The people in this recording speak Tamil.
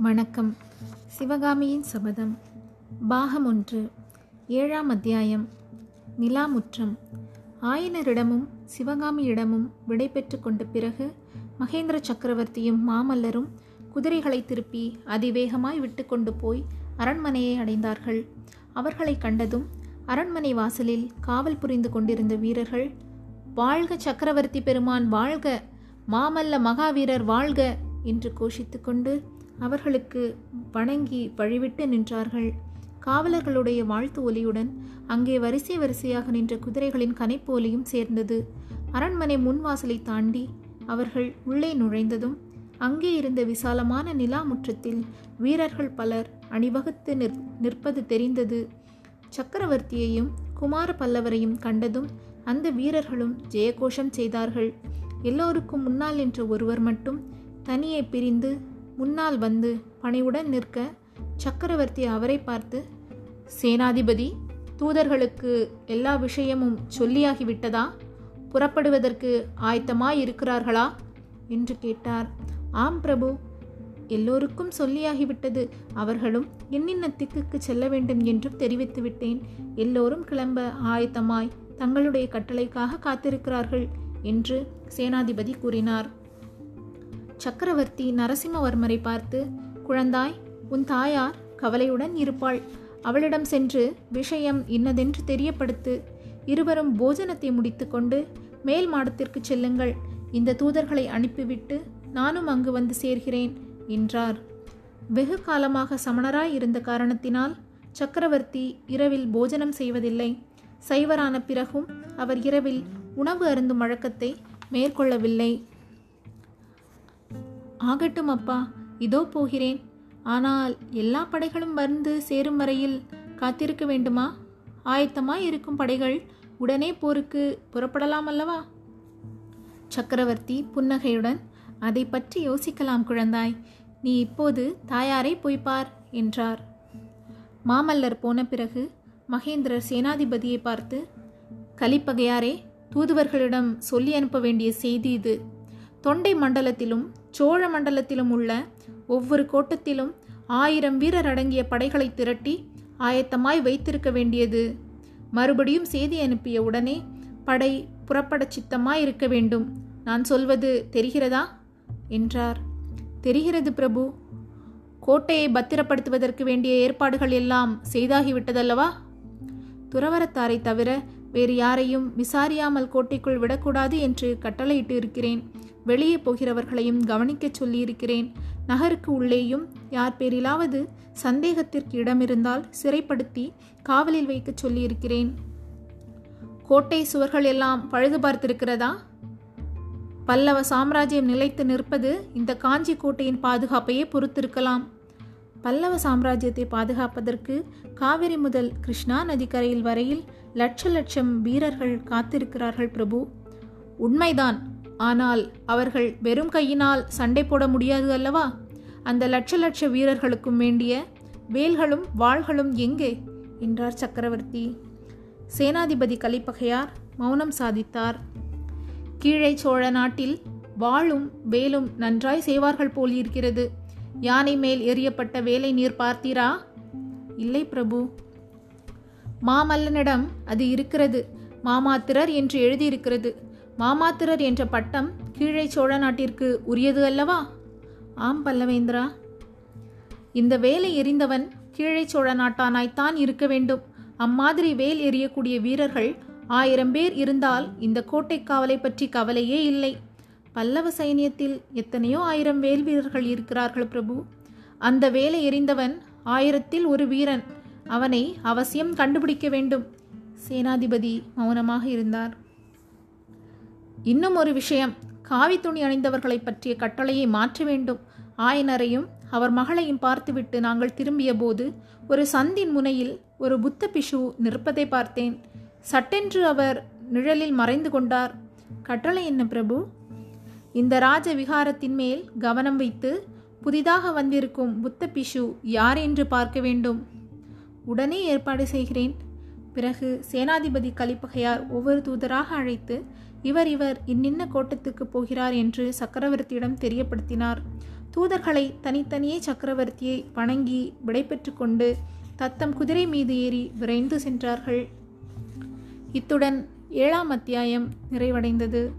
வணக்கம். சிவகாமியின் சபதம். பாகம் ஒன்று ஏழாம் அத்தியாயம். நிலாமுற்றம். ஆயனரிடமும் சிவகாமியிடமும் விடை பெற்று கொண்ட பிறகு மகேந்திர சக்கரவர்த்தியும் மாமல்லரும் குதிரைகளை திருப்பி அதிவேகமாய் விட்டு கொண்டு போய் அரண்மனையை அடைந்தார்கள். அவர்களை கண்டதும் அரண்மனை வாசலில் காவல் புரிந்து கொண்டிருந்த வீரர்கள் வாழ்க சக்கரவர்த்தி பெருமான் வாழ்க! மாமல்ல மகாவீரர் வாழ்க! என்று கோஷித்துக்கொண்டு அவர்களுக்கு வணங்கி வழிவிட்டு நின்றார்கள். காவலர்களுடைய வாழ்த்து ஒலியுடன் அங்கே வரிசை வரிசையாக நின்ற குதிரைகளின் கனைப்பு ஒலியும் சேர்ந்தது. அரண்மனை முன்வாசலை தாண்டி அவர்கள் உள்ளே நுழைந்ததும் அங்கே இருந்த விசாலமான நிலா முற்றத்தில் வீரர்கள் பலர் அணிவகுத்து நிற் நிற்பது தெரிந்தது. சக்கரவர்த்தியையும் குமார பல்லவரையும் கண்டதும் அந்த வீரர்களும் ஜெயகோஷம் செய்தார்கள். எல்லோருக்கும் முன்னால் நின்ற ஒருவர் மட்டும் தனியே பிரிந்து முன்னால் வந்து பணிவுடன் நிற்க சக்கரவர்த்தி அவரை பார்த்து சேனாதிபதி தூதர்களுக்கு எல்லா விஷயமும் சொல்லியாகிவிட்டதா? புறப்படுவதற்கு ஆயத்தமாய் இருக்கிறார்களா என்று கேட்டார். ஆம் பிரபு. எல்லோருக்கும் சொல்லியாகிவிட்டது. அவர்களும் என்னென்ன திக்குக்கு செல்ல வேண்டும் என்றும் தெரிவித்து விட்டேன். எல்லோரும் கிளம்ப ஆயத்தமாய் தங்களுடைய கட்டளைக்காக காத்திருக்கிறார்கள் என்று சேனாதிபதி கூறினார். சக்கரவர்த்தி நரசிம்மவர்மரை பார்த்து குழந்தாய் உன் தாயார் கவலையுடன் இருப்பாள். அவளிடம் சென்று விஷயம் இன்னதென்று தெரியப்படுத்து. இருவரும் போஜனத்தை முடித்துக்கொண்டு மேல் மாடத்திற்கு செல்லுங்கள். இந்த தூதர்களை அனுப்பிவிட்டு நானும் அங்கு வந்து சேர்கிறேன் என்றார். வெகு காலமாக சமணராய் இருந்த காரணத்தினால் சக்கரவர்த்தி இரவில் போஜனம் செய்வதில்லை. சைவரான பிறகும் அவர் இரவில் உணவு அருந்தும் வழக்கத்தை மேற்கொள்ளவில்லை. ஆகட்டும் அப்பா இதோ போகிறேன். ஆனால் எல்லா படைகளும் வந்து சேரும் வரையில் காத்திருக்க வேண்டுமா? ஆயத்தமாய் இருக்கும் படைகள் உடனே போருக்கு புறப்படலாம் அல்லவா சக்கரவர்த்தி புன்னகையுடன் அதை பற்றி யோசிக்கலாம் குழந்தாய். நீ இப்போது தாயாரை போய்ப்பார் என்றார். மாமல்லர் போன பிறகு மகேந்திரர் சேனாதிபதியை பார்த்து கலிப்பகையாரே தூதுவர்களிடம் சொல்லி அனுப்ப வேண்டிய செய்தி இது. தொண்டை மண்டலத்திலும் சோழ மண்டலத்திலும் உள்ள ஒவ்வொரு கோட்டத்திலும் ஆயிரம் வீரர் அடங்கிய படைகளை திரட்டி ஆயத்தமாய் வைத்திருக்க வேண்டியது. மறுபடியும் செய்தி அனுப்பிய உடனே படை புறப்படச் சித்தமாய் இருக்க வேண்டும். நான் சொல்வது தெரிகிறதா? என்றார். தெரிகிறது பிரபு. கோட்டையை பத்திரப்படுத்துவதற்கு வேண்டிய ஏற்பாடுகள் எல்லாம் செய்தாகிவிட்டதல்லவா? துறவரத்தாரை தவிர வேறு யாரையும் விசாரியாமல் கோட்டைக்குள் விடக்கூடாது என்று கட்டளையிட்டு இருக்கிறேன். வெளியே போகிறவர்களையும் கவனிக்கச் சொல்லியிருக்கிறேன். நகருக்கு உள்ளேயும் யார் பேரிலாவது சந்தேகத்திற்கு இடமிருந்தால் சிறைப்படுத்தி காவலில் வைக்கச் சொல்லியிருக்கிறேன். கோட்டை சுவர்கள் எல்லாம் பழுது பார்த்திருக்கிறதா? பல்லவ சாம்ராஜ்யம் நிலைத்து நிற்பது இந்த காஞ்சி கோட்டையின் பாதுகாப்பையே பொறுத்திருக்கலாம். பல்லவ சாம்ராஜ்யத்தை பாதுகாப்பதற்கு காவிரி முதல் கிருஷ்ணா நதிக்கரையில் வரையில் லட்ச லட்சம் வீரர்கள் காத்திருக்கிறார்கள் பிரபு. உண்மைதான். ஆனால் அவர்கள் வெறும் கையினால் சண்டை போட முடியாது அல்லவா? அந்த லட்ச லட்ச வீரர்களுக்கும் வேண்டிய வேல்களும் வாள்களும் எங்கே? என்றார் சக்கரவர்த்தி. சேனாதிபதி கலிப்பகையார் மௌனம் சாதித்தார். கீழே சோழ நாட்டில் வாளும் வேலும் நன்றாய் செய்வார்கள் போல் இருக்கிறது. யானை மேல் எறியப்பட்ட வேலை நீர் பார்த்தீரா? இல்லை பிரபு. மாமல்லனிடம் அது இருக்கிறது. மாமாத்திரர் என்று எழுதியிருக்கிறது. மாமாத்திரர் என்ற பட்டம் கீழே சோழ நாட்டிற்கு உரியது அல்லவா? ஆம் பல்லவேந்திரா. இந்த வேலை எறிந்தவன் கீழே சோழ நாட்டானாய்த்தான் இருக்க வேண்டும். அம்மாதிரி வேல் எறியக்கூடிய வீரர்கள் ஆயிரம் பேர் இருந்தால் இந்த கோட்டை காவலை பற்றி கவலையே இல்லை. பல்லவ சைனியத்தில் எத்தனையோ ஆயிரம் வேல் வீரர்கள் இருக்கிறார்கள் பிரபு. அந்த வேலை எறிந்தவன் ஆயிரத்தில் ஒரு வீரன். அவனை அவசியம் கண்டுபிடிக்க வேண்டும். சேனாதிபதி மௌனமாக இருந்தார். இன்னும் ஒரு விஷயம். காவி துணி அணிந்தவர்களை பற்றிய கட்டளையை மாற்ற வேண்டும். ஆயனரையும் அவர் மகளையும் பார்த்துவிட்டு நாங்கள் திரும்பிய போது ஒரு சந்தின் முனையில் ஒரு புத்த பிஷு நிற்பதை பார்த்தேன். சட்டென்று அவர் நிழலில் மறைந்து கொண்டார். கட்டளை என்ன பிரபு? இந்த ராஜ விகாரத்தின் மேல் கவனம் வைத்து புதிதாக வந்திருக்கும் புத்த பிஷு யார் என்று பார்க்க வேண்டும். உடனே ஏற்பாடு செய்கிறேன். பிறகு சேனாதிபதி கலிப்பகையார் ஒவ்வொரு தூதராக அழைத்து இவர் இவர் இன்னின்ன கோட்டத்துக்கு போகிறார் என்று சக்கரவர்த்தியிடம் தெரியப்படுத்தினார். தூதர்களை தனித்தனியே சக்கரவர்த்தியை வணங்கி விடைபெற்று கொண்டு தத்தம் குதிரை மீது ஏறி விரைந்து சென்றார்கள். இத்துடன் ஏழாம் அத்தியாயம் நிறைவடைந்தது.